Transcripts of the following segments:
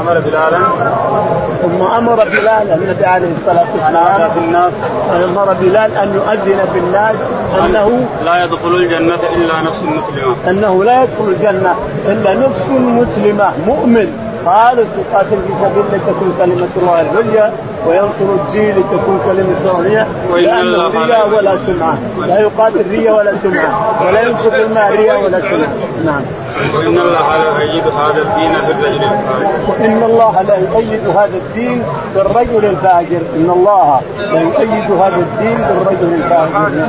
أمر بلالا. ثم أمر بلال النبي عليه الصلاة والسلام الناس أمر بلال أن يؤذن في الناس أنه لا يدخل الجنة إلا نفس مسلمة. أنه لا يدخل الجنة إلا نفس مسلمة. مؤمن. قال تقاتل في سبيل لتكون كلمة الله العليا وينصر الدين لتكون كلمة الله العليا لأنه رياء ولا سمعة. لا يقاتل رياء ولا سمعة. ولا ينفق الماء رياء ولا سمعة. نعم. وان الله لا يؤيد هذا الدين بالرجل الفاجر. وان الله لا يؤيد هذا الدين بالرجل الفاجر. إن الله لا يؤيد هذا الدين بالرجل الفاجر.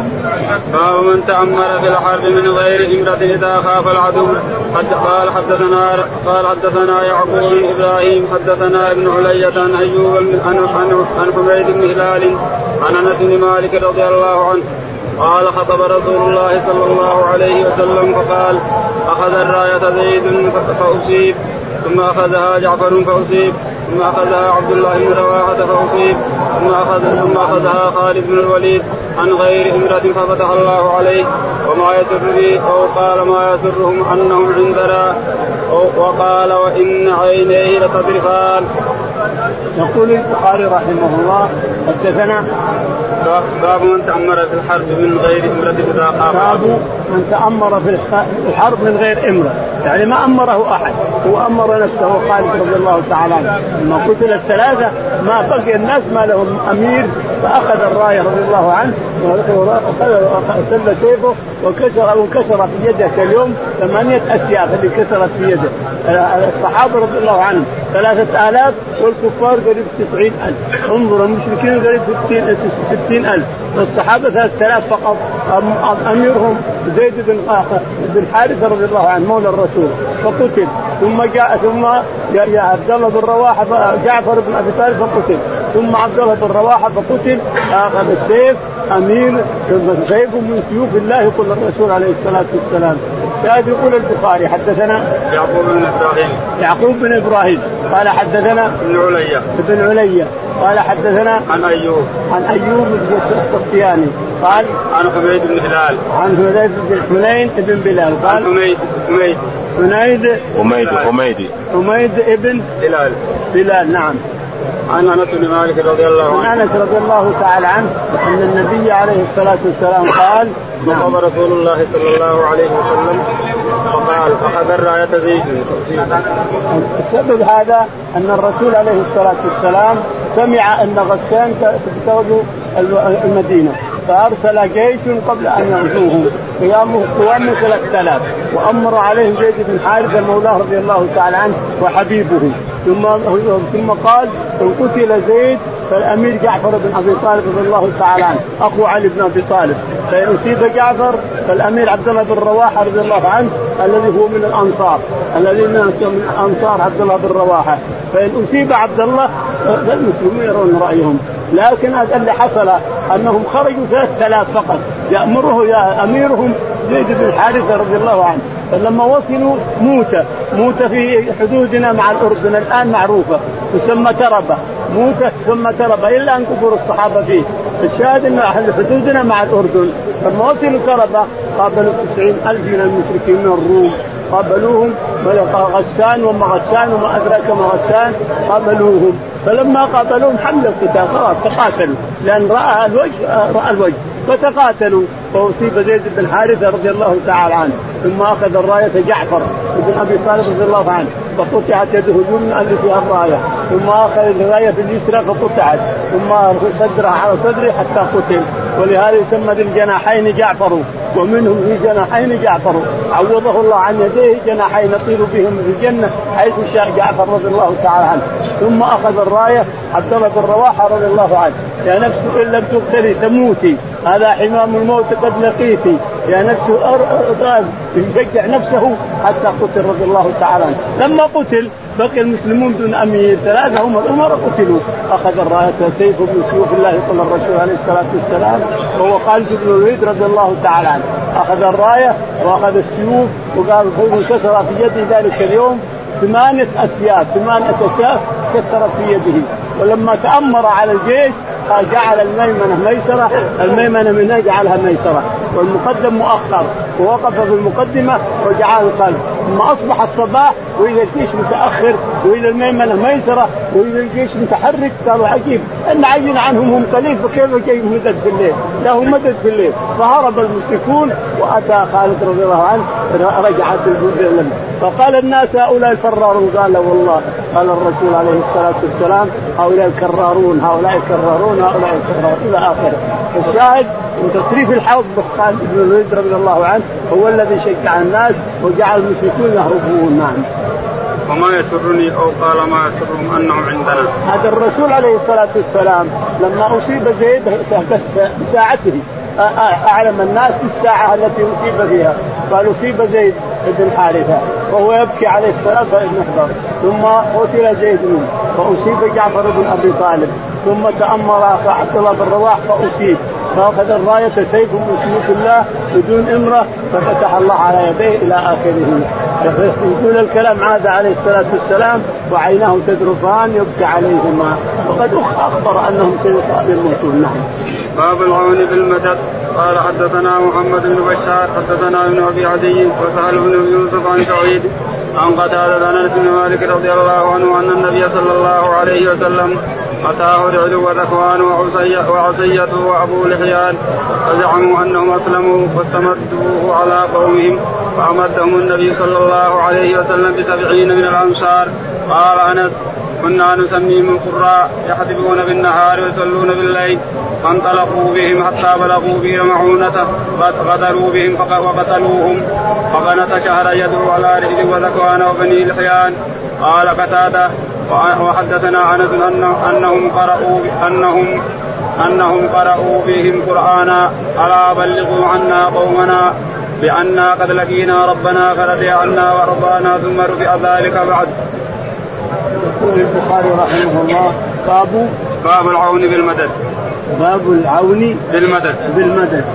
باب من تامر في الحرب من غير إمرة إذا خاف العدو حد قال حدثنا قال حدثنا يعقوب بن إبراهيم حدثنا ابن علية عن أيوب عن عن عن حميد بن هلال عن أنس بن مالك رضي الله عنه. قال خطب رسول الله صلى الله عليه وسلم فقال أخذ الراية زيد فأصيب ثم أخذها جعفر فأصيب ثم أخذها عبد الله بن رواحة فأصيب ثم اخذ ثم أخذها خالد بن الوليد عن غير امرة ففتح الله عليه وما يسر أو قال ما يسرهم أنهم عندنا وقال وإن عينيه لتذرفان. يقول البخاري رحمه الله حدثنا باب من تأمر في الحرب من غير إمرة إذا قام. باب من تأمر في الحرب من غير إمرة. يعني ما أمره أحد هو أمر نفسه خالد رضي الله تعالى عنه. لما قتل الثلاثة ما بقي الناس ما لهم أمير فأخذ الراية رضي الله عنه سل سيفه وكسر وانكسر في يده اليوم ثمانية أسياف اللي كسرت في يده الصحابة رضي الله عنهم. ثلاثة آلاف والكفار قريب تسعين ألف. انظر المشركين قريب ستين ألف. والصحابة ثلاثة آلاف فقط. أميرهم زيد بن بن حارثة رضي الله عنه مولى الرسول فقتل. ثم جاء ثم عبد الله بن رواحة جعفر بن أبي طالب فقتل. ثم عبد الله بن رواحة فقتل. أخذ السيف أمير سيف من سيوف الله يقول الرسول عليه الصلاة والسلام. شاهد يقول البخاري حدثنا؟ يعقوب بن إبراهيم. يعقوب بن إبراهيم. قال حدثنا؟ ابن عليا. ابن عليا. قال حدثنا؟ عن أيوب. عن أيوب بن السختياني. قال؟ عن حميد بن هلال. عن حميد بن حنين بن بلال. قال؟ حميد حميد. حميد حميد حميد. حميد ابن هلال بلال نعم. عن انس بن مالك رضي الله عنه. عن انس رضي الله تعالى عنه ان النبي عليه الصلاة والسلام قال نعم. رسول الله صلى الله عليه وسلم فقال اخذ الرايه زيد السبب هذا أن الرسول عليه الصلاة والسلام سمع أن غسان تغزو المدينة فأرسل جيش قبل أن يغزوهم. قيامه قوام 3000 وأمر عليهم زيد بن حارثه مولاه رضي الله تعالى عنه وحبيبه. ثم ثم قال إن قتل زيد فالأمير جعفر بن أبي طالب رضي الله تعالى عنه أخو علي بن أبي طالب. فإن أصيب جعفر فالأمير عبد الله بن رواحة رضي الله عنه الذي هو من الأنصار الذي من انصار عبد الله بن رواحة. فإن أصيب عبد الله فالمسلمون يرون رأيهم. لكن اللي حصل أنهم خرجوا ثلاث آلاف فقط يأمره يا أميرهم زيد بن حارثة رضي الله عنه فلما وصلوا موتة موتة في حدودنا مع الأردن الآن معروفة تسمى تربة موتة ثم تربة إلا أن قبور الصحابة فيه. الشاهد أن حدودنا مع الأردن لما وصلوا تربة قابلوا تسعين ألف من المشركين من الروم قابلوهم غسان وما غسان وما أدراك ما غسان قابلوهم. فلما قابلوهم حملوا القتال خلاص تقاتلوا لأن رأى الوجه رأى الوجه فتقاتلوا. فأصيب زيد بن حارثة رضي الله تعالى عنه ثم أخذ الراية جعفر بن أبي طالب رضي الله عنه فقطعت يده اليمنى اللي فيها الراية ثم أخذ الراية في اليسرى فقطعت ثم صدرها على صدره حتى قتل. ولهذا يسمى ذي الجناحين جعفر ومنهم في جناحين جعفر. عوضه الله عن يديه جناحين يطير بهم في الجنة حيث شاء جعفر رضي الله تعالى عنه. ثم أخذ الراية عبد الله بن رواحة رضي الله عنه. يا نفس إن لم تقتلي تموتي هذا حمام الموت قد لقيتي. يا نفس يشجع نفسه حتى قتل رضي الله تعالى عنه. لما قتل بقي المسلمون دون أمير ثلاثة هم الأمراء قتلوا. أخذ الراية سيف من سيوف الله يقول الرسول عليه الصلاة والسلام وهو خالد بن الوليد رضي الله تعالى عنه. أخذ الراية وأخذ السيوف وقال انكسر في يده ذلك اليوم ثمانية أسياف ثمانية أسياف كسرت في يده. ولما تأمر على الجيش قال جعل الميمنة ميسرة الميمنة من جعلها ميسرة. والمقدم مؤخر. ووقف في المقدمة وجعل الخلف ثم أصبح الصباح وإذا الجيش متأخر وإذا الميمنة ميسرة وإذا الجيش متحرك قالوا عجيب. إن عين عنهم هم قليل فكيف جاي مدد في الليل؟ له مدد في الليل فهرب المشركون وأتى خالد رضي الله عنه رجعت الجند فقال الناس هؤلاء الفرارون قال والله قال الرسول عليه الصلاة والسلام هؤلاء الكرارون هؤلاء الكرارون هؤلاء الكرارون إلى آخره. الشاهد من تصريف الحوض بن الوليد رضي الله عنه هو الذي شجع الناس وجعل المشركون يهربون. نعم. وما يسرني أو قال ما يسرهم أنهم عندنا. هذا الرسول عليه الصلاة والسلام لما أصيب زيد بساعته أعلم الناس بالساعة التي أصيب فيها قال أصيب زيد بن حارثة وهو يبكي عليه الصلاه بن حضر ثم قتل زيد فأصيب جعفر بن أبي طالب. ثم تأمر عبد الله بن رواح فأصيب. فأخذ الراية سيف من سيوف الله بدون إمرة ففتح الله على يديه إلى آخره. يقول الكلام عاد عليه الصلاة والسلام وعيناه تذرفان يبكي عليهما. وقد أخبر أنهم سيموتون نعم. باب العون بالمدد. قال حدثنا محمد بن بشار حدثنا ابن أبي عدي وسهل بن يوسف عن سعيد عن قتادة أنس بن مالك رضي الله عنه أن النبي صلى الله عليه وسلم أتاه رعل وذكوان وعصية وأبو لحيان فزعموا أنهم أسلموا فاستمدوه على قومهم فأمدهم النبي صلى الله عليه وسلم بسبعين من الأنصار. قال أنس كنا نسميهم القراء يحدثون بالنهار ويصلون بالليل فانطلقوا بهم حتى بلغوا بئر معونة غدروا بهم وقتلوهم فقنت شهر يدعو على رجل وذكوان وبني لحيان. قال قتادة وحدثنا انس أنهم قرأوا انهم أنهم قرأوا بهم قرآنا ألا بلغوا عنا قومنا بأنا قد لقينا ربنا فرضي عنا ورضانا ثم رفع ذلك بعد. يقول البخاري رحمه الله باب باب العون بالمدد. باب العون بالمدد بالمدد.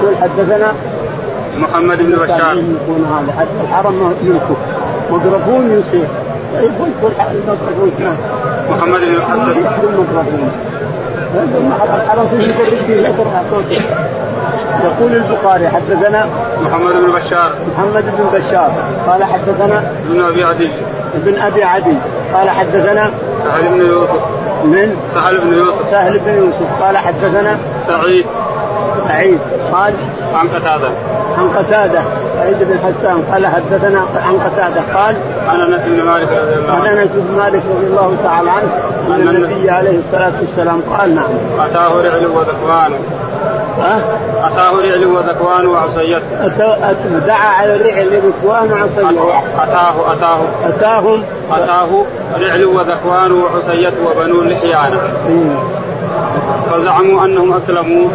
يقول حدثنا محمد بن بشار يكون هذا حتى الحرم ينكف مضربون محمد بن يقول البخاري حدثنا محمد بن بشار. محمد بن بشار قال حدثنا ابن أبي عدي. ابن أبي عدي قال حدثنا سهل بن يوسف. من؟ سهل بن يوسف. سهل بن يوسف قال حدثنا سعيد. سعيد قال عن قتادة. عن قتادة سعيد بن حسان قال حدثنا عن قتادة قال عن أنس بن مالك رضي الله عنه. عن أنس بن مالك رضي الله تعالى عنه أن النبي عليه الصلاة والسلام قال نعم. أتاه رعل وذكوان. ها؟ أتاه رعل وذكوان وعصيته. دعا على الرعل وذكوان وعصيته. اتاه اتاه أتاهم. أتاه رعل وذكوان وعصيته وبنو لحيانة. فزعموا أنهم أسلموا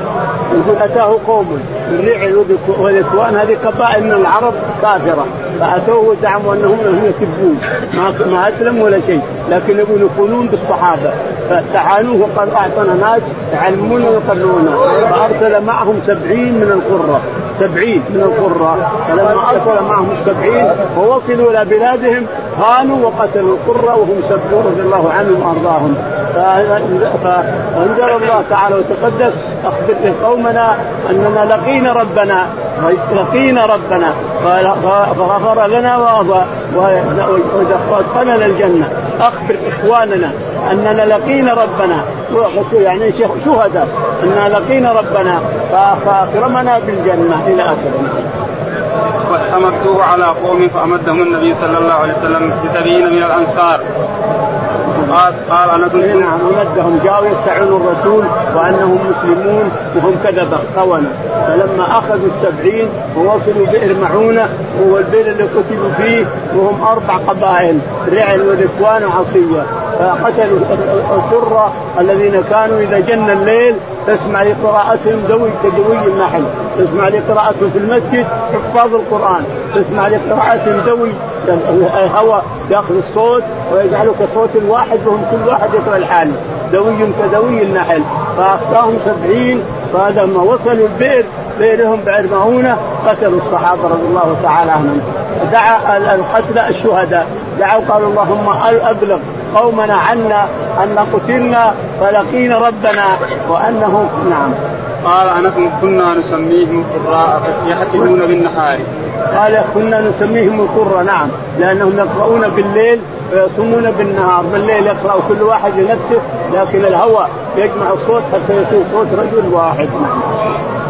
يقول اتاه قوم الرعل وذكوان هذه قبائل من العرب كافرة. فأتوه وزعموا أنهم هم يكذبون ما ما أسلموا ولا شيء. لكن يبون يقولون بالصحابة. فاستعانوه وقال اعطنا ناس يعلمون ويقررون فأرسل معهم سبعين من القرة. سبعين من القرى فلما أرسل معهم السبعين ووصلوا إلى بلادهم خانوا وقتلوا القرى وهم سبعون رضي الله عنهم وأرضاهم. فانزل الله تعالى وتقدس أخبر قومنا أننا لقينا ربنا. لقينا ربنا. فغفر لنا وأدخلنا الجنة. أخبر إخواننا أننا لقينا ربنا. يعني شهداء أننا لقينا ربنا. فأكرمنا بالجنة إلى آخره. واستمدوه على قوم فأمدهم النبي صلى الله عليه وسلم بسبعين من الأنصار. قال قال أنا كنت نعم امدهم جاءوا يستعينوا الرسول وأنهم مسلمون وهم كذبه خونه فلما أخذوا السبعين ووصلوا بئر معونة وهو البئر اللي قتلوا فيه وهم أربع قبائل رعل وذكوان وعصية. فقتلوا القرة الذين كانوا إذا جن الليل تسمع لقراءتهم دوي كدوي النحل. تسمع لقراءتهم في المسجد حفاظ القرآن. تسمع لقراءتهم دوي الهواء يأخذ الصوت ويجعله كصوت الواحد وهم كل واحد يقرأ الحال. دوي كدوي النحل. فأخطاهم سبعين فلما وصلوا البئر. بئرهم بئر معونه قتلوا الصحابة رضي الله تعالى عنهم. دعا القتلى الشهداء. دعوا قالوا اللهم أبلغ قومنا عنا أن قتلنا فلقينا ربنا وانه نعم. قال انكم كنا نسميهم قراء يحتمون بالنهار قال كنا نسميهم القرة نعم. لأنهم يقرؤون بالليل ويصومون بالنهار. بالليل يقرأ كل واحد لنفسه لكن الهوى يجمع الصوت حتى يصير صوت رجل واحد. نعم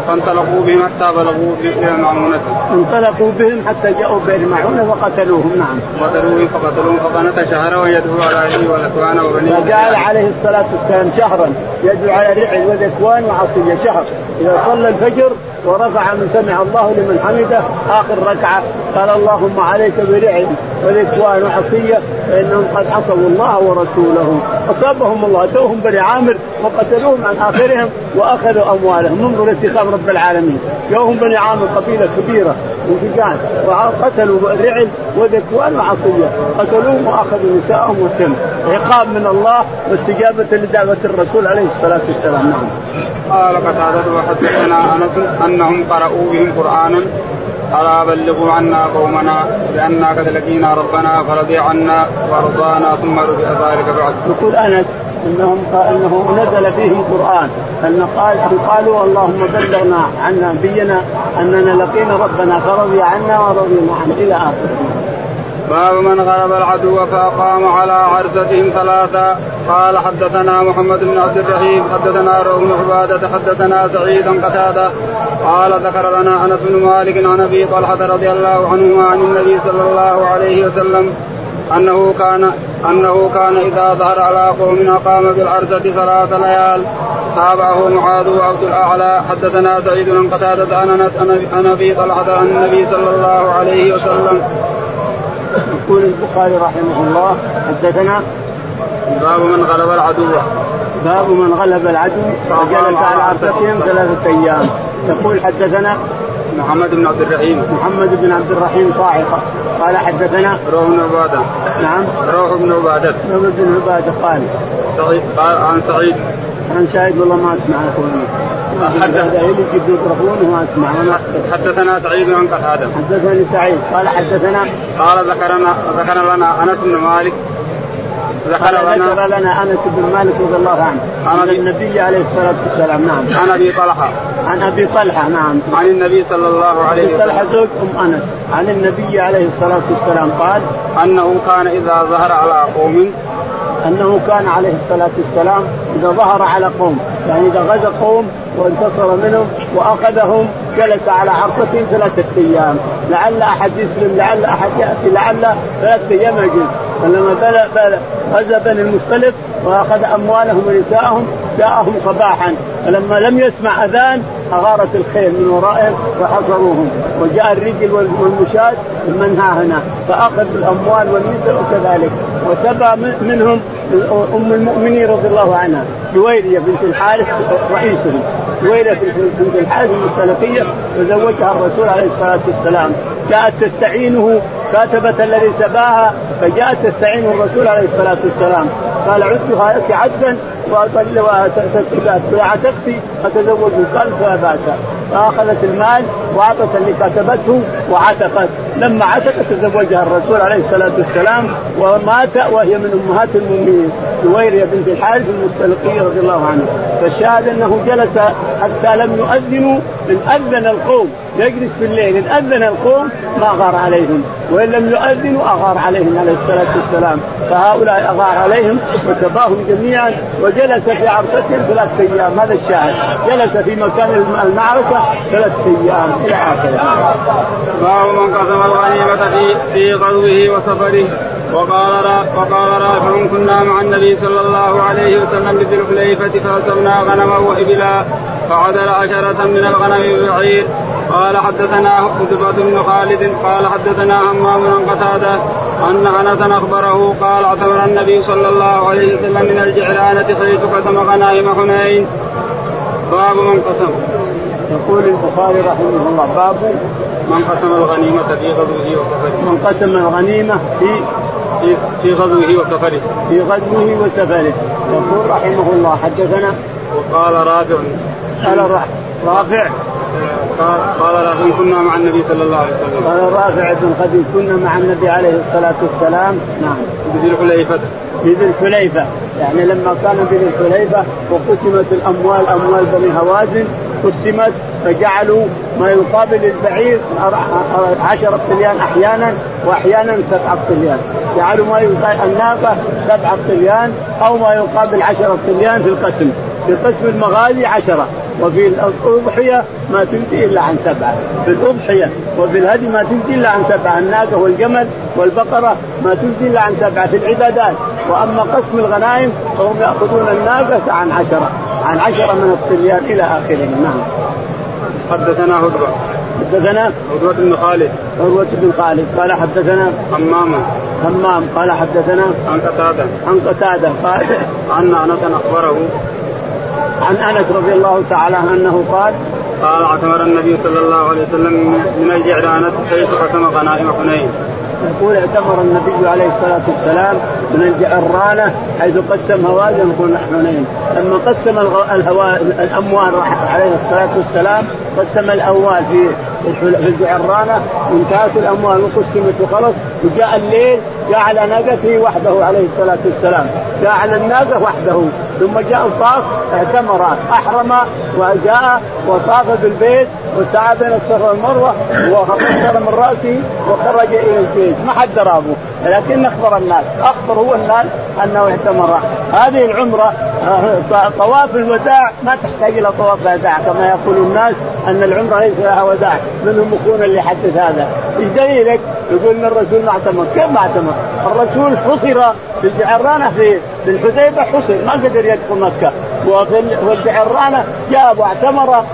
فانطلقوا بهم حتى بلغوا بئر معونة انطلقوا بهم حتى جاءوا بئر معونة فقتلوهم نعم. قتلوهم فقتلوهم فقنت شهرا ويدعو على أهله والاكوان وبنيه فجعل عليه الصلاة والسلام شهرا يدعو على رعل وذكوان وعصية شهر إذا صلى الفجر ورفع من سمع الله لمن حمده. آخر ركعة قال اللهم عليك برعل وذكوان وعصية فإنهم قد عصوا الله ورسوله. أصابهم الله اتوهم بني عامر وقتلوهم عن آخرهم وأخذوا أموالهم. انظروا لاتقام رب العالمين. جاءهم بني عامر قبيلة كبيرة. فجان وقتلوا رعل وذكوان وعصية قتلوهم وأخذوا نساءهم وسم عقاب من الله واستجابة لدعوة الرسول عليه الصلاة والسلام نعم. قال قتادة وحدثنا أنس أنهم قرأوا بهم قرآنا ألا بلغوا عنا قومنا لأنا قد لقينا ربنا فرضي عنا وأرضانا ثم رضي ذلك بعد. يقول أنس إنهم إنه نزل فيهم قران ان قال قالوا اللهم بلغنا عنا نبينا أننا لقينا ربنا فرضي عنا ورضينا عنه إلى آخره. باب من غلب العدو فأقام على عرزتهم ثلاثا قال حدثنا محمد بن عبد الرحيم حدثنا روح بن عبادة حدثنا سعيد قتادة. قال ذكر لنا أنس بن مالك عن أبي طلحة رضي الله عنه عن النبي صلى الله عليه وسلم أنه كان أنه كان إذا ظهر على قوم أقام بالعرزه ثلاث ليال تابعه معاذ وعبد الأعلى. حدثنا سعيد بن قتادة عن انس عن ابي طلحة عن النبي صلى الله عليه وسلم. يقول البخاري رحمه الله حدثنا باب من غلب العدو. باب من غلب العدو وجلس على عرفتهم ثلاثة أيام. يقول حدثنا محمد بن عبد الرحيم. محمد بن عبد الرحيم صاعقة قال حدثنا روح بن عبادة. نعم. روح بن عبادة. روح بن عبادة قال. سعيد قال عن سعيد. عن سعيد والله ما أسمع اخواني حدثنا سعيد عن قتادة حدثني سعيد. قال حدثنا قال ذكرنا ذكر لنا أنس بن مالك ذكر لنا ذكر لنا أنس بن مالك رضي الله عنه عن النبي عليه الصلاة والسلام نعم. عن أبي طلحة. عن أبي طلحة نعم. عن النبي صلى الله عليه وسلم. طلحه زوج أم أنس. عن النبي عليه الصلاة والسلام قال أنه كان إذا ظهر على قوم. أنه كان عليه الصلاة والسلام إذا ظهر على قوم. يعني إذا غزا قوم وانتصر منهم وأخذهم جلس على عرصته ثلاثة أيام. لعل أحد يسلم لعل أحد يأتي لعل ثلاثة أيام يجلس. فلما غزا بني المختلف وأخذ أموالهم ونساءهم جاءهم صباحا. فلما لم يسمع أذان أغارت الخيل من ورائهم وحصروهم وجاء الرجل والمشاة من ها هنا. فأخذ الأموال والنساء وكذلك وسبى منهم أم المؤمنين رضي الله عنها. جويرية بنت الحارث رئيسهم. جويرية بنت الحارث المستلقيه وزوجها الرسول عليه الصلاة والسلام. جاءت تستعينه كاتبة الذي سباها فجاءت تستعين الرسول عليه الصلاة والسلام. قال عدتها لك عدا وعتقتي فتزوجوا قال فلا بأس. فأخذت المال وأعطت اللي كتبته وعتقت. لما عتقت تزوجها الرسول عليه الصلاة والسلام ومات وهي من أمهات المؤمنين. جويرية بنت الحارث المستلقيه رضي الله عنها فالشاهد أنه جلس حتى لم يؤذنوا. إن أذن القوم يجلس في الليل إن أذن القوم ما غار عليهم. وإن لم يؤذنوا أغار عليهم عليه الصلاة والسلام. فهؤلاء أغار عليهم وسباهم جميعا وجلس في عرفتهم ثلاثة أيام. هذا الشاهد. جلس في مكان المعركة ثلاثة أيام إلى آخره. باب من قسم الغنيمة في في غزوه وسفره. وقال را وقال رافع كنا مع النبي صلى الله عليه وسلم بذي الحليفة فأسمنا غنما وإبلا فعدل عشرة من الغنم ببعير. قال حدثنا عتبة بن خالد قال حدثنا همام بن قتادة أن أنسا أخبره قال اعتبر النبي صلى الله عليه وسلم من الجعرانة حيث قسم غنائم حنين باب من قسم. يقول البخاري رحمه الله باب من قسم الغنيمة في غزوه وسفره. من قسم الغنيمة في في في غزوه وسفره. في غزوه وسفره. يقول رحمه الله حدثنا وقال رافع. قال رافع. قال قال رافع كنا مع النبي صلى الله عليه وسلم. قال رافع بن خديج كنا مع النبي عليه الصلاة والسلام. نعم. بذي الحليفة. بذي الحليفة. يعني لما كان بذي الحليفة وقسمت الأموال أموال بني هوازن قسمت فجعلوا ما يقابل البعير عشرة طليان أحيانا وأحيانا سبعة طليان. جعلوا ما يقابل الناقة سبعة طليان أو ما يقابل عشرة طليان في القسم. في قسم المغازي عشرة. وفي الأضحية ما تجزي إلا عن سبعة. في الأضحية وفي الهدي ما تجزي إلا عن سبعة. الناقة والجمل والبقرة ما تجزي إلا عن سبعة. في العبادات وأما قسم الغنائم فهم يأخذون الناقة عن عشرة. عن عشرة من الطليان إلى آخره. نعم. حدثنا هدوة. حدثنا هدوة بن خالد. عروة بن خالد. قال حدثنا حمامة همام قال حدثنا عن قتادة. عن قتادة. قال عن أنس أخبره عن أنس رضي الله تعالى عنه أنه قال قال اعتمر النبي صلى الله عليه وسلم من الجعرانة حيث قسم غنائم حنين. يقول اعتمر النبي عليه الصلاة والسلام من الجعرانه حيث قسم هوازن حنين. لما قسم الهوا الأموال عليه الصلاة والسلام قسم الأموال في في الجعرانه انتهت الأموال وقسمت وخلص وجاء الليل جعل ناقته وحده عليه الصلاة والسلام. جعل الناقه وحده. ثم جاء الطاف اعتمر احرم وجاء وطاف بالبيت وسعى بين الصفا والمروة وخسر من راسه وخرج إلى البيت ما حد ضربه لكن أخبر الناس. أخبر هو الناس أنه اعتمر. هذه العمرة آه، طواف الوداع ما تحتاج إلى طواف الوداع كما يقول الناس أن العمرة ليس لها وداع. منهم يكون اللي يحدث هذا؟ إيش دليلك؟ يقول إن الرسول ما اعتمر. كيف ما اعتمر؟ الرسول حصر في الجعرانة في في الحديبه حصر ما قدر يدخل مكة. وفي الجعرانه جاء واعتمر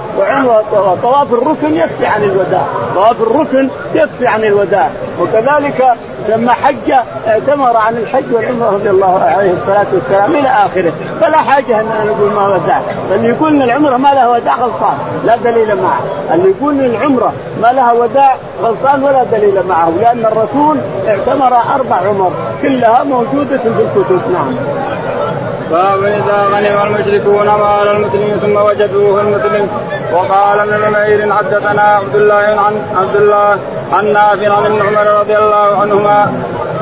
وطواف الركن يكفي عن الوداع. طواف الركن يكفي عن الوداع. وكذلك لما حج اعتمر عن الحج والعمرة رضي الله عليه الصلاة والسلام إلى آخره. فلا حاجة أن نقول ما وداع. اللي يقول إن العمرة ما لها وداع غلطان. لا دليل معه. اللي يقول العمرة ما لها وداع غلطان ولا دليل معه. لأن الرسول اعتمر أربع عمر. كلها موجودة في الكتب. نعم. باب إذا غنم المشركون مال المسلمين ثم وجدوه المسلم وقال ابن نمير حدثنا عبد الله عن عبد الله عن نافع عن ابن عمر رضي الله عنهما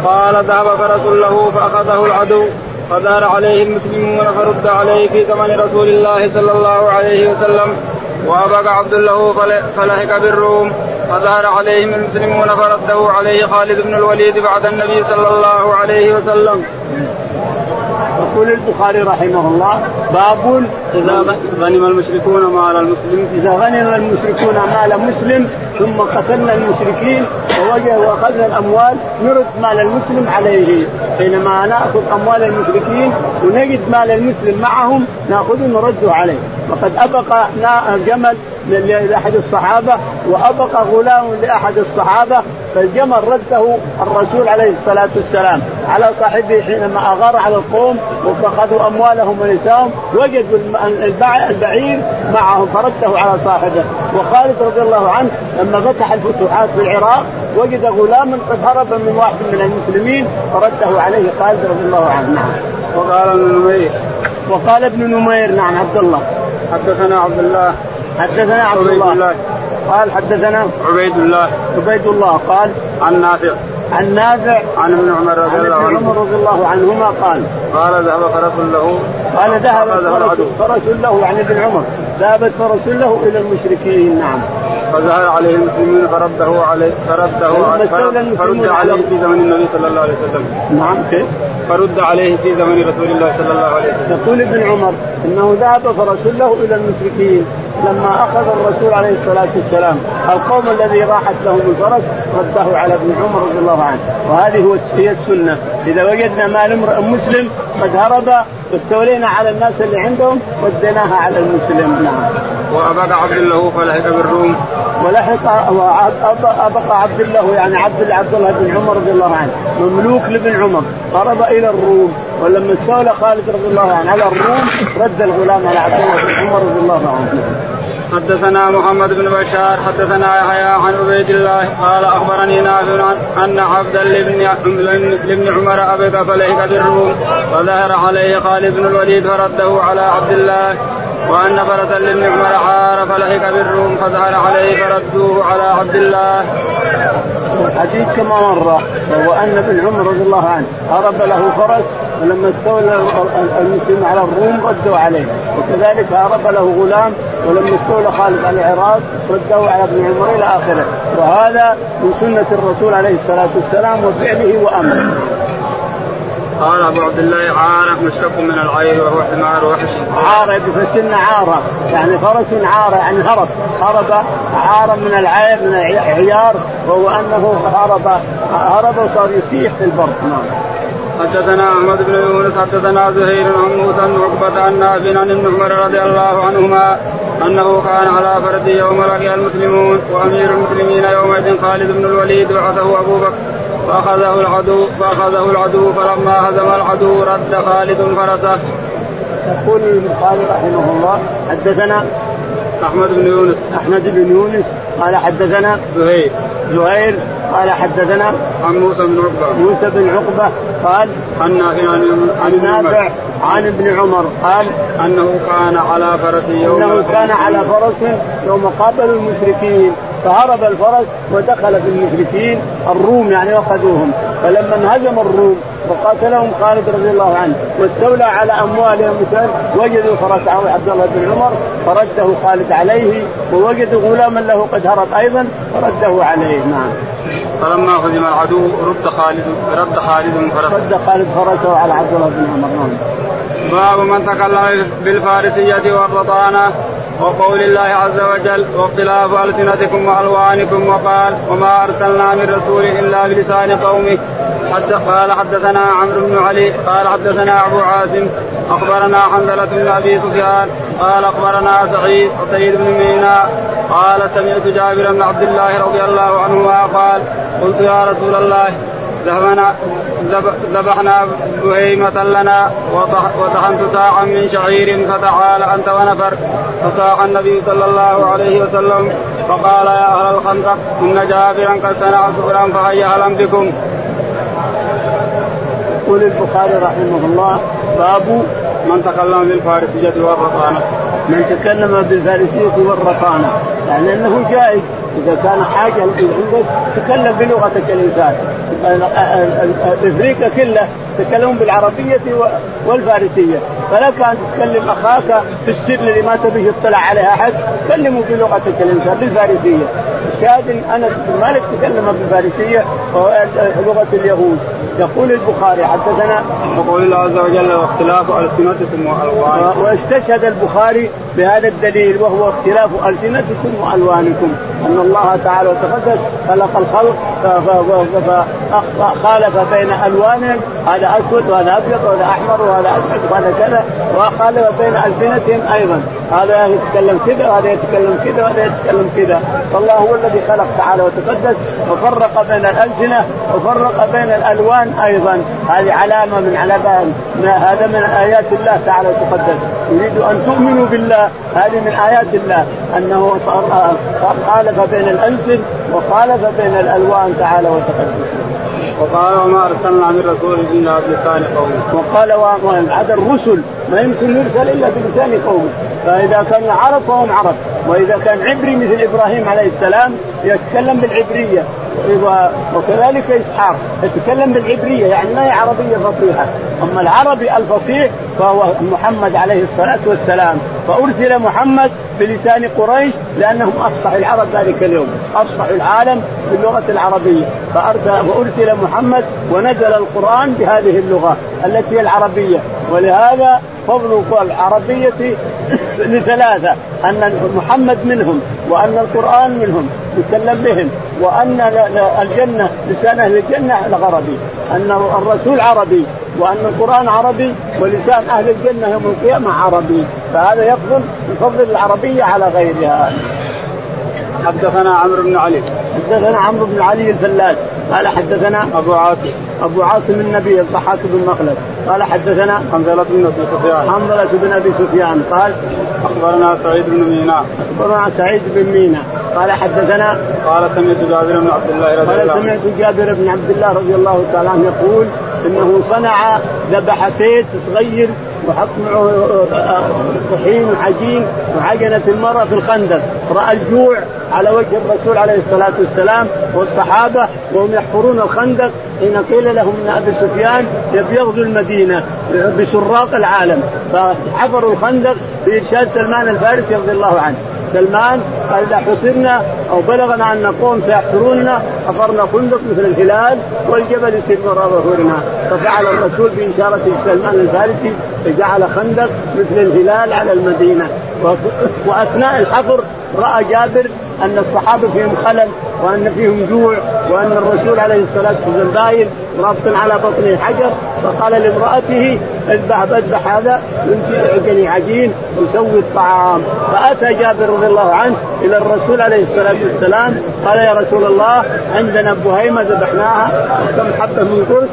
قال ذهب فرس له فأخذه العدو فدار عليه المسلمون فرد عليه في زمن رسول الله صلى الله عليه وسلم وأبقى عبد له فلحق بالروم فظهر عليهم المسلمون فرده عليه خالد بن الوليد بعد النبي صلى الله عليه وسلم. يقول البخاري رحمه الله باب إذا غنم المشركون مال المسلم إذا غنم المشركون مال مسلم ثم قتلنا المشركين ووجه وأخذنا الأموال نرد مال المسلم عليه. حينما نأخذ أموال المشركين ونجد مال المسلم معهم ناخذه نرده عليه. وقد ابقى جمل لأحد الصحابة وابقى غلام لأحد الصحابة فالجمل رده الرسول عليه الصلاة والسلام. على صاحبه حينما أغار على القوم وفقدوا أموالهم ونساءهم وجدوا البعير معهم فرده على صاحبه. وخالد رضي الله عنه لما فتح الفتوحات في العراق وجد غلاما قد هرب من واحد من المسلمين فرده عليه خالد رضي الله عنه. نعم. وقال ابن نمير. وقال ابن نمير نعم عبد الله. حدثنا عبد الله. حدثنا عبد الله, الله. قال حدثنا عبيد الله. عبيد الله قال عن نافع. عن نافع عن ابن عمر رضي الله عنه. عمر رضي الله عنهما قال. قال ذهب فرس له. قال ذهب فرس له يعني ابن عمر. ذهبت فرس له إلى المشركين نعم. فظهر عليه المسلمين فرده عليه فرده فرد عليه في زمن النبي صلى الله عليه وسلم. نعم كيف؟ فرد عليه في زمن رسول الله صلى الله عليه وسلم. يقول ابن عمر إنه ذهب فرسله إلى المشركين. لما أخذ الرسول عليه الصلاة والسلام القوم الذي راحت لهم الفرس رده على ابن عمر رضي الله عنه. وهذه هي السنة. إذا وجدنا مال امرئ مسلم قد هرب واستولينا على الناس اللي عندهم وديناها على المسلم. نعم. وابقى عبد الله فلحق بالروم. ولحق أبقى عبد الله يعني عبد عبد الله بن عمر رضي الله عنه. مملوك لابن عمر. هرب إلى الروم. ولما استولى خالد رضي الله عنه على الروم رد الغلام على عبد الله بن عمر رضي الله عنه. حدثنا محمد بن بشار حدثنا يحيى عن عبيد الله قال أخبرني نافع أن عبدا لابن لابن عمر ابك فلحق بالروم. وظهر عليه خالد بن الوليد فرده على عبد الله. وأن فرسا لابن عمر حار فلحق بالروم فظهر عليه فردوه على عبد الله. الحديث كما مر وهو أن ابن عمر رضي الله عنه هرب له فرس ولما استولى المسلمين على الروم ردوا عليه. وكذلك هرب له غلام ولما استولى خالد على العراق ردوا على ابن عمر إلى آخره. وهذا من سنة الرسول عليه الصلاة والسلام وفعله وأمره. قال أبو عبد الله عاره مشتق من العير وهو حمار وحش عاره بفسرنا عاره يعني فرس عاره يعني هرب. هرب عارا من العير من العيار وهو أنه هرب هرب وصار يسيح في البر. نعم. حدثنا أحمد بن يونس حدثنا زهير عن موسى بن عقبة عن نافع عن ابن عمر رضي الله عنهما أنه كان على فرد يوم لقي المسلمون وأمير المسلمين يومئذ خالد بن الوليد بعثه أبو بكر. فأخذه العدو فأخذه العدو فلما هزم العدو رد خالد فرسه. يقول البخاري رحمه الله حدثنا أحمد بن يونس. أحمد بن يونس قال حدثنا زهير. زهير قال حدثنا عن موسى بن عقبة. موسى بن عقبة قال عن نافع عن نافع عن ابن عمر قال أنه كان على فرس يوم إنه كان على فرس يوم قابلوا المشركين. فهرب الفرس ودخل في المشركين الروم يعني واخذوهم فلما انهزم الروم وقاتلهم خالد رضي الله عنه واستولى على أموالهم وجدوا فرس عبد الله بن عمر فرده خالد عليه ووجدوا غلاما له قد هرب أيضا فرده عليه. نعم. فلما هزم العدو رد خالد رد خالد فرسه رد خالد فرسه على عبد الله بن عمر. نعم. باب من تكلم بالفارسية والرطانة وقول الله عز وجل واختلاف ألسنتكم وألوانكم وقال وما أرسلنا من رسول إلا بلسان قومه. حتى قال حدثنا عمرو بن علي قال حدثنا أبو عاصم أخبرنا حنظلة بن أبي سفيان قال أخبرنا سعيد سعيد بن مينا قال سمعت جابر بن عبد الله رضي الله عنهما قال قلت يا رسول الله ذهبنا ذبحنا بهيمة لنا وطحنت ساعا من شعير فتعال أنت ونفر. فصاح النبي صلى الله عليه وسلم فقال يا أهل الخندق إن جابرا قد صنع سكرا فهيأ أهلا بكم. يقول البخاري رحمه الله باب من تكلم بالفارسية والرطانة من تكلم بالفارسية والرطانة يعني أنه جائز. إذا كان حاجة عندك تكلم بلغتك الإنسان. إفريقيا كلها تتكلمون بالعربية والفارسية. فلك أن تتكلم أخاك في السر اللي ما تبيه يطلع عليها أحد كلموا بلغتك الإنسان بالفارسية. الشاهد أنس بن مالك تكلم بالفارسية لغة اليهود. يقول البخاري حدثنا وقول الله عز وجل واختلاف ألسنتكم وألوانكم. واستشهد البخاري بهذا الدليل وهو اختلاف ألسنتكم وألوانكم. أن الله تعالى وتقدس خلق الخلق فخالف بين ألوانهم هذا أسود وهذا أبيض وهذا أحمر وهذا أسود وهذا كذا. وخالف بين ألسنتهم أيضا. هذا يتكلم كذا وهذا يتكلم كذا وهذا يتكلم كذا. فالله هو الذي خلق تعالى وتقدس وفرق بين الألسنة وفرق بين الألوان أيضا. هذه علامة من علامات هذا من آيات الله تعالى وتقدس. يريد أن تؤمنوا بالله. هذه من آيات الله أنه خالف بين الالسن وخالف بين الألوان تعالى وتقدس وقال وما أرسلنا من رسول إلا بلسان قومه. وقال هذا الرسل ما يمكن يرسل إلا بلسان قومه، فإذا كان عرب فهم عرب، وإذا كان عبري مثل إبراهيم عليه السلام يتكلم بالعبرية. وكذلك إسحاق. يتكلم بالعبرية يعني ما هي عربية فصيحة. أما العربي الفصيح فهو محمد عليه الصلاة والسلام. فأرسل محمد بلسان قريش لأنهم افصح العرب ذلك اليوم. افصح العالم باللغة العربية. فارسل وارسل محمد ونزل القرآن بهذه اللغة التي هي العربية. ولهذا فضل العربية لثلاثة أن محمد منهم وأن القرآن منهم يكلم بهم وأن الجنة لسان أهل الجنة العربي أن الرسول عربي وأن القرآن عربي ولسان أهل الجنة يوم القيامة عربي. فهذا يفضل بفضل العربيه على غيرها. حدثنا عمرو بن علي. حدثنا عمرو بن علي الفلاس قال حدثنا أبو عاصم. أبو عاصم النبي الضحاك بن مخلد. قال حدثنا حنظلة بن أبي سفيان. حنظلة بن أبي سفيان. قال أخبرنا سعيد بن مينا أخبرنا سعيد بن مينا قال حدثنا قال سمعت جابر بن عبد الله رضي الله قال سمعت جابر بن عبد الله رضي الله تعالى عنه يقول إنه صنع ذبحتين صغير وحط معه طحين وعجين وعجنت المرأة في الخندق. رأى الجوع على وجه الرسول عليه الصلاة والسلام والصحابة وهم يحفرون الخندق حين قيل لهم إن أبي سفيان يبي يغزو المدينة بسراق العالم. فحفروا الخندق بإرشاد سلمان الفارسي رضي الله عنه. سلمان قال إذا حصرنا أو بلغنا أن قوم سيحصروننا حفرنا خندق مثل الهلال والجبل يسير وراء ظهورنا ففعل الرسول باشاره سلمان الفارسي فجعل خندق مثل الهلال على المدينة. وأثناء الحفر رأى جابر أن الصحابة فيهم خلل وأن فيهم جوع وأن الرسول عليه الصلاة والسلام باين رابط على بطنه حجر فقال لامرأته اذبح اذبح هذا يمكن عجين ويسوي الطعام. فأتى جابر رضي الله عنه إلى الرسول عليه الصلاة والسلام قال يا رسول الله عندنا بهيمه ذبحناها كم حبة من قرص؟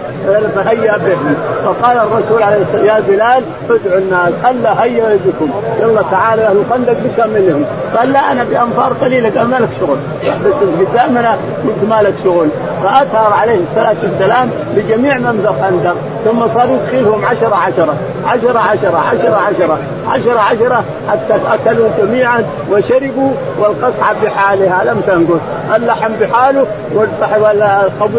فهيأ به. فقال الرسول عليه الصلاه والسلام يا بلال ادعوا الناس ألا هيأ بكم؟ يلا تعالوا أهل الخندق بكاملهم قال لا أنا بأنفار قليلة قال ما لك شغل. يحبس القتال من انت مالك شغل. فاثر عليه الصلاة والسلام بجميع من ذا الخندق ثم صار يدخلهم عشرة عشرة. عشرة عشرة عشرة عشرة. عشرة عشرة. حتى أكلوا جميعا وشربوا والقصعة بحالها. لم تنقص. اللحم بحاله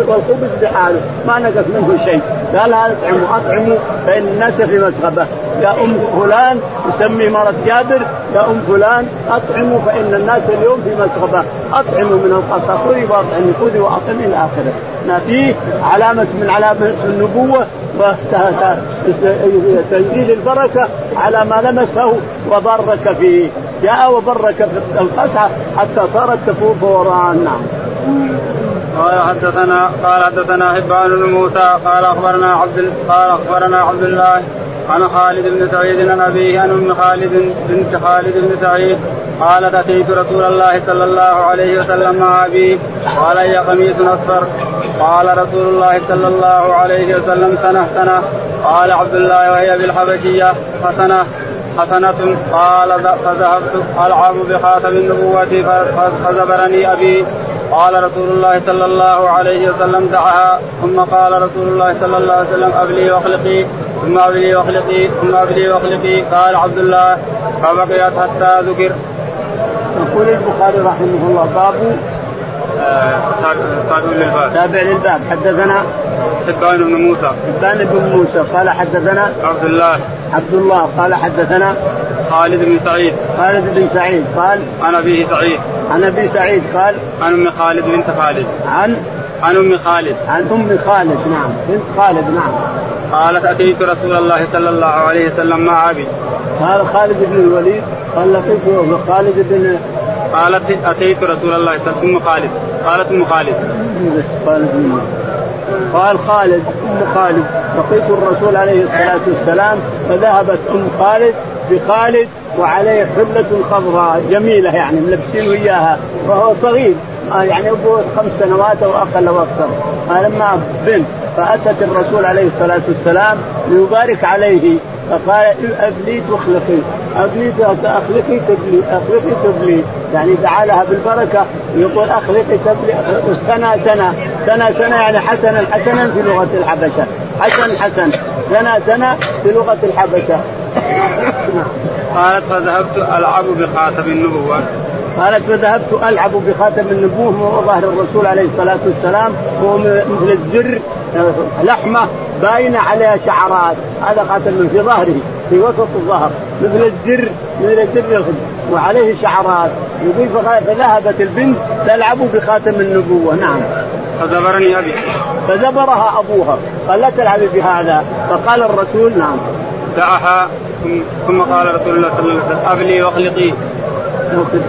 والخبز بحاله. ما نقص منه شيء. قال اطعموا أطعموا. فإن الناس في مسغبة. يا أم فلان يسمي مرض جابر. يا أم فلان أطعموا. فإن الناس اليوم في مسغبة. أطعموا من القصى خذي وأطعمي. خذي وأطعمي إلى آخره. فيه علامة من علامات النبوة وتنزيل البركة على ما لمسه وبرك فيه. جاء وبرك في القسعه حتى صارت تفور فوران نعم قال حدثنا قال حدثنا حبان بن موسى قال أخبرنا عبد قال أخبرنا عبد الله عن خالد بن سعيد عن أبيه عن أم خالد بنت خالد بن سعيد قالت أتيت رسول الله صلى الله عليه وسلم مع أبي قال هي قميص أصفر. قال رسول الله صلى الله عليه وسلم سنة سنة. قال عبد الله وهي بالحبشية حسنة حسنة. قال فذهبت ألعب بخاتم النبوة فزبرني أبي. قال رسول الله صلى الله عليه وسلم دعها. ثم قال رسول الله صلى الله عليه وسلم أبلي وأخلقي. ثم أبلي وأخلقي ثم أبلي وأخلقي. قال عبد الله فبقيت حتى ذكر. يقول البخاري رحمه الله باب تابع للباب. تابع للباب. حدثنا حبان بن موسى. حبان بن موسى. قال حدثنا عبد الله. عبد الله. قال حدثنا خالد بن سعيد. خالد بن سعيد. قال عن ابي سعيد. عن أبي سعيد. قال عن أم خالد بنت خالد. عن عن أم خالد. عن أم خالد. نعم بنت خالد. نعم. قالت أتيت رسول الله صلى الله عليه وسلم مع أبي. قال خالد بن الوليد قال لقيت خالد بن قالت أتيت رسول الله صلى الله عليه وسلم أم خالد. قالت أم خالد. بس خالد بن قال خالد أم خالد. لقيت الرسول عليه الصلاة والسلام فذهبت أم خالد بخالد وعليه حلة خضراء جميلة يعني ملبسين اياها وهو صغير. آه يعني أبوه خمس سنوات أو أقل أو أكثر آه لما بنت. فأتت الرسول عليه الصلاة والسلام ليبارك عليه فقال ابلي تخلقي ابلي اخلقي تبلي أخلقي تبلي يعني دعا لها بالبركة يقول أخلقي تبلي سنة سنة سنة سنة يعني حسنا حسنا في لغة الحبشة حسن حسن سنة سنة في لغة الحبشة. قالت فذهبت ألعب بخاتم النبوة. قالت فذهبت ألعب بخاتم النبوة وهو ظهر الرسول عليه الصلاة والسلام وهو مثل الزر لحمة باينة عليها شعرات. هذا خاتم في ظهره في وسط الظهر مثل الزر مثل الزر وعليه شعرات. يقول فذهبت البنت تلعب بخاتم النبوة. نعم. فزبرني أبي. فزبرها أبوها. قال لا تلعبي بهذا. فقال الرسول نعم. دعها ثم قال رسول الله صلى الله عليه وسلم أبلي واخلقي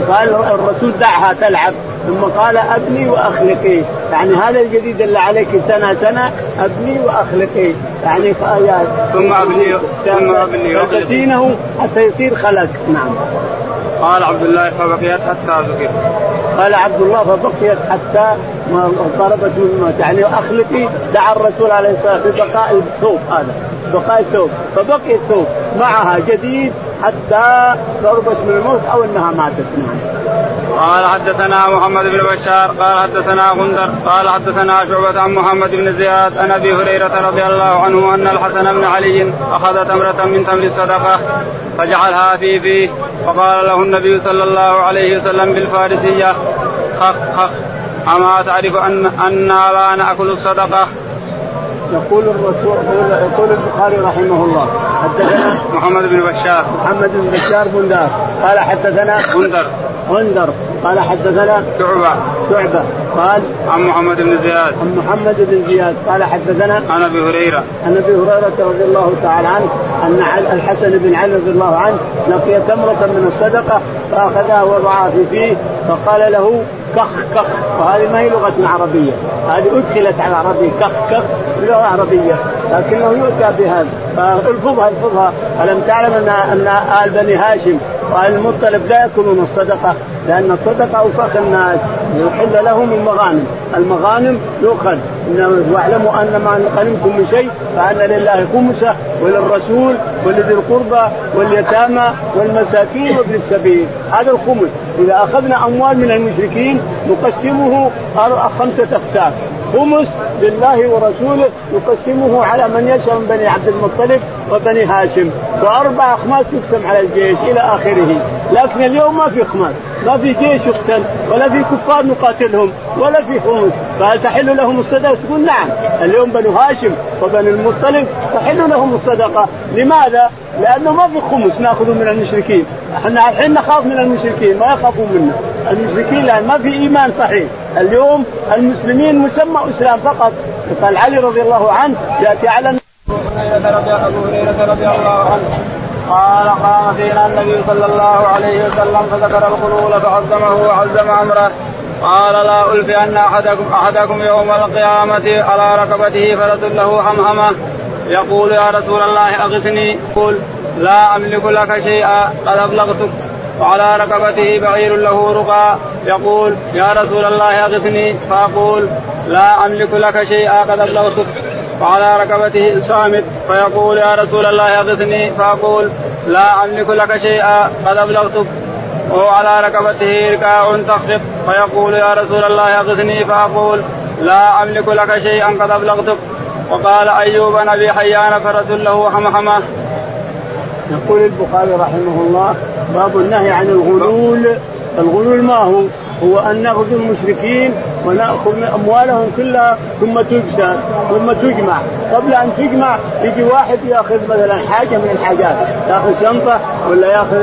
قال الرسول دعها تلعب ثم قال أبني وأخلقي. يعني هذا الجديد اللي عليك سنة سنة أبني وأخلقي. يعني ثم ابني ثم أبني وأخلقي. حتى يصير خلق. نعم. قال عبد الله فبقيت حتى ذكر. قال عبد الله فبقيت حتى ما ضربت من الموت. يعني أخلقي دعا الرسول عليه الصلاة والسلام ببقاء الثوب هذا. بقاء الثوب. فبقي الثوب. معها جديد حتى ضربت من الموت أو إنها ماتت نعم. قال حدثنا محمد بن بشار قال حدثنا غندر قال حدثنا شعبة عن محمد بن زياد عن أبي هريرة رضي الله عنه أن الحسن بن علي أخذ تمرة من تمر الصدقة فجعلها في فيه فقال له النبي صلى الله عليه وسلم بالفارسية خخ خخ أما تعرف أن أنا لا نأكل الصدقة يقول الرسول يقول البخاري رحمه الله حدثنا محمد بن بشار. محمد بن بشار بندار قال حدثنا غندر غندر قال حدثنا شعبة. شعبة. قال عن محمد بن زياد. عن محمد بن زياد. قال حدثنا عن أبي هريرة. عن أبي هريرة رضي الله تعالى عنه أن الحسن بن علي رضي الله عنه لقي تمرة من الصدقة فأخذها ووضعها في فيه فقال له كخ كخ. وهذه ما هي لغة عربية. هذه أدخلت على العربية كخ كخ لغة عربية. لكنه يؤتى بهذا. فالفظها الفظها. ألم تعلم أن أن آل بني هاشم وآل المطلب لا يأكلون الصدقة لأن الصدقة أوساخ الناس يحل لهم المغانم. المغانم يؤخذ. واعلموا أن ما غنمتم من شيء فأن لله خمسة وللرسول ولذي القربى واليتامى والمساكين وابن السبيل. هذا الخمس. إذا أخذنا أموال من المشركين نقسمه خمسة أقسام. خمس لله ورسوله يقسمه على من يشاء من بني عبد المطلب وبني هاشم. واربع اخماس تقسم على الجيش إلى آخره. لكن اليوم ما في اخماس ما في جيش يقتل ولا في كفار نقاتلهم ولا في خمس. فهل تحل لهم الصدقة؟ تقول نعم. اليوم بنو هاشم وبني المطلب تحل لهم الصدقة. لماذا؟ لأنه ما في خمس ناخذه من المشركين. إحنا الحين نخاف من المشركين ما يخافون منا. المشركين لأن ما في إيمان صحيح. اليوم المسلمين مسمى إسلام فقط. قال علي رضي الله عنه يأتي على ابو هريره رضي الله عنه قال قام فينا النبي صلى الله عليه وسلم فذكر الخلول فعزمه وعزم أمره. قال لا ألفين أحدكم أحدكم يوم القيامة على ركبته فرس له حمحمة يقول يا رسول الله أغثني. قل لا أملك لك شيئا قد أبلغتك. وعلى ركبته بعير له رقى. يقول يا رسول الله أغثني. فأقول لا أملك لك شيئا قد أبلغتك. وعلى ركبته صامت فيقول يا رسول الله أغثني. فأقول لا أملك لك شيئا قد أبلغتك. وعلى ركبته ركاع تخفق. فيقول يا رسول الله أغثني. فأقول لا أملك لك شيئا قد أبلغتك. وقال أيوب نبي حيان فرس له حمحمة يقول البخاري رحمه الله باب النهي عن الغلول الغلول ما هو؟ هو أن ناخذ المشركين ونأخذ من أموالهم كلها ثم تجسى ثم تجمع. قبل أن تجمع يجي واحد يأخذ مثلا حاجة من الحاجات. يأخذ شنطة ولا يأخذ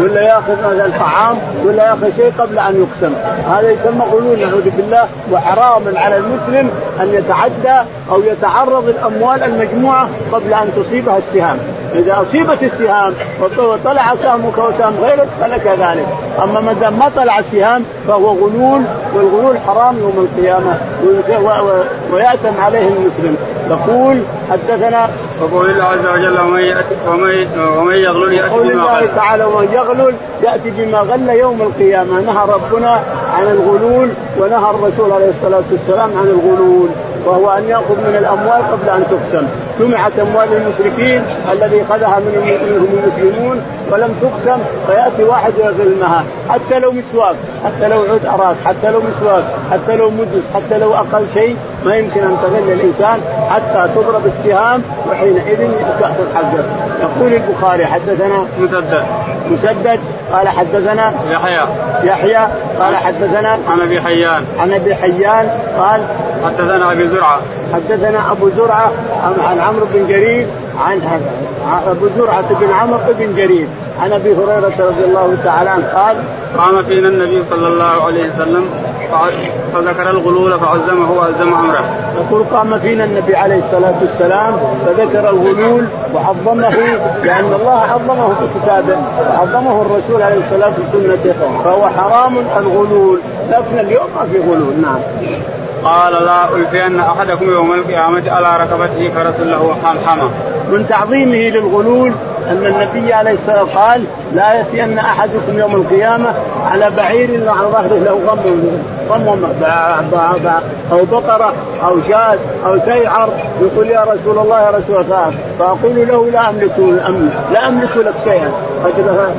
ولا يأخذ مثلا طعام ولا يأخذ شيء قبل أن يقسم. هذا يسمى غلول نعوذ بالله وحرام على المسلم أن يتعدى أو يتعرض الأموال المجموعة قبل أن تصيبها السهام. إذا أصيبت السهام وطلع سهمك وسهم غيرك فلك ذلك. أما ما دام ما طلع السهام فهو غلول والغلول حرام يوم القيامة. ويأتم عليه المسلم. يقول حدثنا وقول الله عز وجل ومن ومن ومن يغلل قول بما الله غل. تعالى ومن يغلل يأتي بما غل يوم القيامة. نهى ربنا عن الغلول ونهى الرسول عليه الصلاة والسلام عن الغلول وهو أن يأخذ من الأموال قبل أن تقسم. جمعت أموال المشركين الذي اخذها من منهم المسلمون ولم تقسم فيأتي واحد ويغلمها حتى لو مسواك حتى لو عود أراك حتى لو مسواك حتى لو مدس حتى لو أقل شيء ما يمكن أن تغل الإنسان حتى تضرب السهام وحينئذ تاخذ حقك يقول البخاري حدثنا مسدد. مسدد قال حدثنا يحيى. يحيى قال حدثنا عن أبي حيان. عن أبي حيان قال حدثنا أبي زرعة. حدثنا أبو زرعة عن عمرو بن جرير عن أبو زرعة بن عمرو بن جرير عن أبي هريرة رضي الله تعالى عنه قال قام فينا النبي صلى الله عليه وسلم فذكر الغلول فعزمه وعزم أمره. يقول قام فينا النبي عليه الصلاة والسلام فذكر الغلول وعظمه لأن الله عظمه في كتابه وعظمه الرسول عليه الصلاة والسلام في سنته فهو حرام الغلول. لكن اليوم ما في غلول. نعم. قال لا ألفين أحدكم يوم القيامة على ركبته فرس له حمحمة. من تعظيمه للغلول أن النبي عليه الصلاة والسلام قال لا يأتين أحدكم يوم القيامة على بعير على ظهره له غم. ب- أو بقرة أو شاة أو سيعر يقول يا رسول الله يا رسول الله فأقول له لا أملك لا أملك لك شيئا.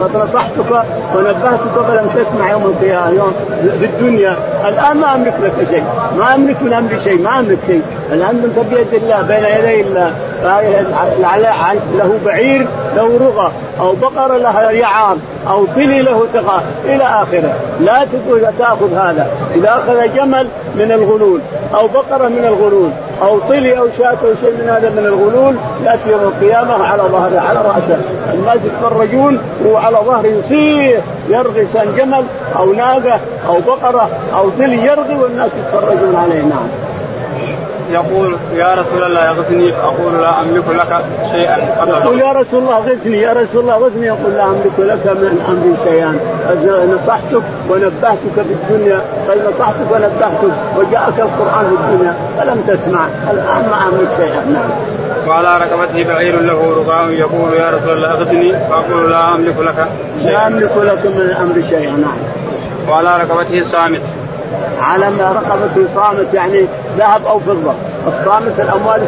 قد نصحتك ونبهتك فلم تسمع يوم القيامة يوم في الدنيا. الآن ما أملك لك شيء ما أملك من امري شيء ما أملك شيء. الامر بيد الله بين يدي الله. له بعير له رغى أو بقره لها يعام أو طلي له تقى إلى آخره. لا تأخذ هذا. إذا أخذ جمل من الغلول أو بقره من الغلول أو طلي أو شاة أو شيء من هذا من الغلول يأتي يوم القيامة على ظهره على رأسه. الناس يتفرجون وهو على ظهره يصيح يرغي كان جمل أو ناقة أو بقرة أو طلي يرغي والناس يتفرجون عليه. نعم. يقول يا رسول الله اغثني فاقول لا أملك لك شيئا. يقول يا رسول الله اغثني يا رسول الله اغثني يقول لا أملك لك من امري شيئا. نصحتك ونبهتك في الدنيا بل نصحتك ونبهتك وجاءك القرآن في الدنيا فلم تسمع. الآن ما أملك شيئا. نعم. وعلى ركبته بعير له رقاء يقول يا رسول الله اغثني فاقول لا أملك لك شيئا. لا أملك لك من الامر شيئا. نعم. وعلى ركبته صامت على رقبته صامت يعني ذهب أو فضة. الصامت الأموال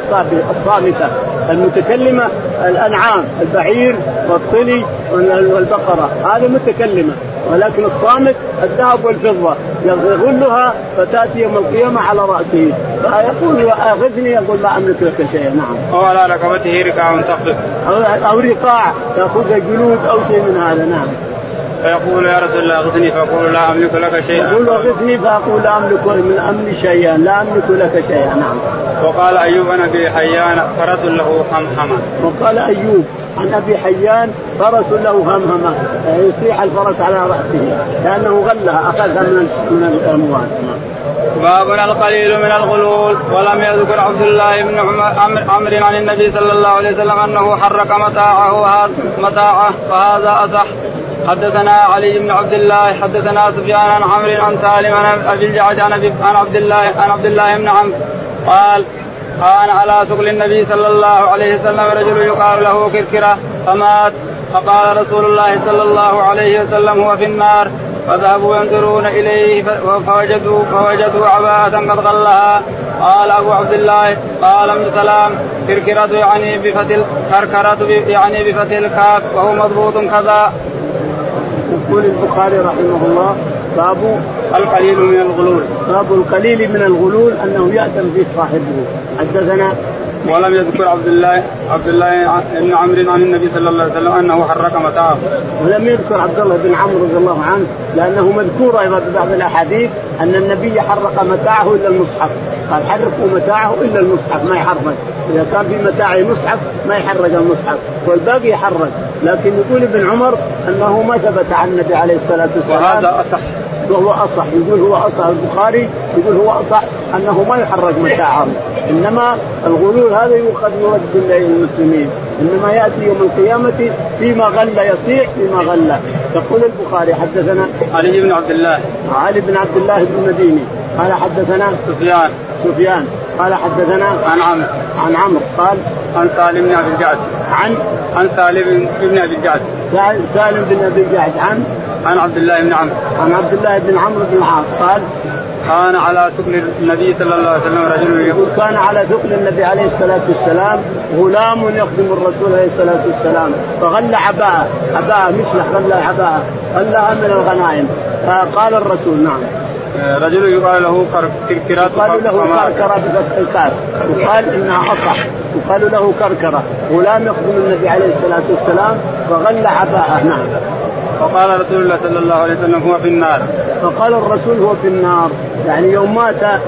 الصامتة. المتكلمة الأنعام البعير والطلي والبقرة. هذه متكلمة. ولكن الصامت الذهب والفضة. يغلها فتأتي يوم القيامة على رأسه. فيقول اخذني يقول لا أملك لك شيئا. نعم. أو على رقبته رقاع تقف. أو رقاع تأخذ جلود أو شيء من هذا. نعم. فيقول يا رسول الله أغثني فأقول لا أملك لك شيئا. يقول أغثني فأقول لا أملك من أمري شيئا لا أملك لك شيئا نعم. وقال أيوب عن أبي حيان فرس له همهمه وقال أيوب عن أبي حيان فرس له همهمه يصيح الفرس على رأسه لأنه غلها أخذها من من الأموال. باب القليل من الغلول. ولم يذكر عبد الله بن عمرو عن النبي صلى الله عليه وسلم أنه حرك متاعه متاعه فهذا أصح. حدثنا علي بن عبد الله حدثنا سفيان عن عمرو عن سالم عن أبي الجعد عن عبد الله عن عبد الله بن عمرو قال كان على سقل النبي صلى الله عليه وسلم رجل يقال له كركرة فمات. فقال رسول الله صلى الله عليه وسلم هو في النار. فذهبوا ينظرون إليه فوجدوا فوجدوا عباءة قد غلها قال أبو عبد الله قال ابن سلام كركرة يعني بفتح كركرة يعني بفتح الكاف وهو مضبوط كذا. يقول البخاري رحمه الله باب القليل من الغلول. باب القليل من الغلول أنه يأتم به صاحبه. حدثنا؟ ولم يذكر عبد الله عبد الله بن عمرو عن النبي صلى الله عليه وسلم أنه حرك متاعه. ولم يذكر عبد الله بن عمرو رضي الله عنه لأنه مذكور أيضا في بعض الأحاديث أن النبي حرق متاعه إلا المصحف، قال حرقوا متاعه إلا المصحف ما يحرك، إذا كان في متاعه مصحف ما يحرق المصحف، والباقي يحرق، لكن يقول ابن عمر أنه ما ثبت عن النبي عليه الصلاة والسلام. وهذا أصح. وهو أصح. يقول هو أصح. البخاري يقول هو أصح أنه ما يحرك متاعهم إنما الغلول هذا يؤخذ يرد للمسلمين إنما يأتي يوم القيامة فيما غل يصيح فيما غل. يقول البخاري حدثنا علي بن عبد الله. علي بن عبد الله بن مديني قال حدثنا سفيان. سفيان. قال حدثنا عن عمرو عن عمرو. قال عن سالم بن أبي الجعد. عن؟ عن سالم بن أبي الجعد. سالم بن أبي الجعد. عن؟ عن عبد الله بن عمرو. عن عبد الله بن عمرو بن العاص. قال كان على ثقل النبي صلى الله عليه وسلم رجل يقول كان على ثقل النبي عليه الصلاة والسلام غلام يخدم الرسول عليه الصلاة والسلام. فغل عباءه. عباءه مشلح غل عباءه. غلها من الغنائم. فقال الرسول نعم. رجل يقال له كركرة يقال له كركرة بفتح الكاف. يقال إنها أصح. يقال له كركرة. غلام يخدم النبي عليه الصلاة والسلام فغل عباءه. نعم. فقال رسول الله صلى الله عليه وسلم هو في النار. فقال الرسول هو في النار. يعني يوم مات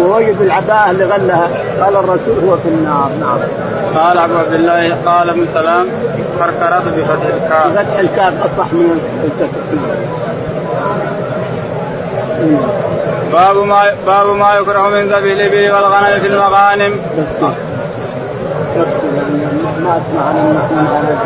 ووجد العباءة اللي غلها قال الرسول هو في النار. نعم. قال ابو عبد الله قال ابن سلام كركرة بفتح الكاف. بفتح الكاف أصح من الكسر. باب ما باب ما يكره من ذبح الابل والغنم في المغانم. ما أسمع عن النحو هذا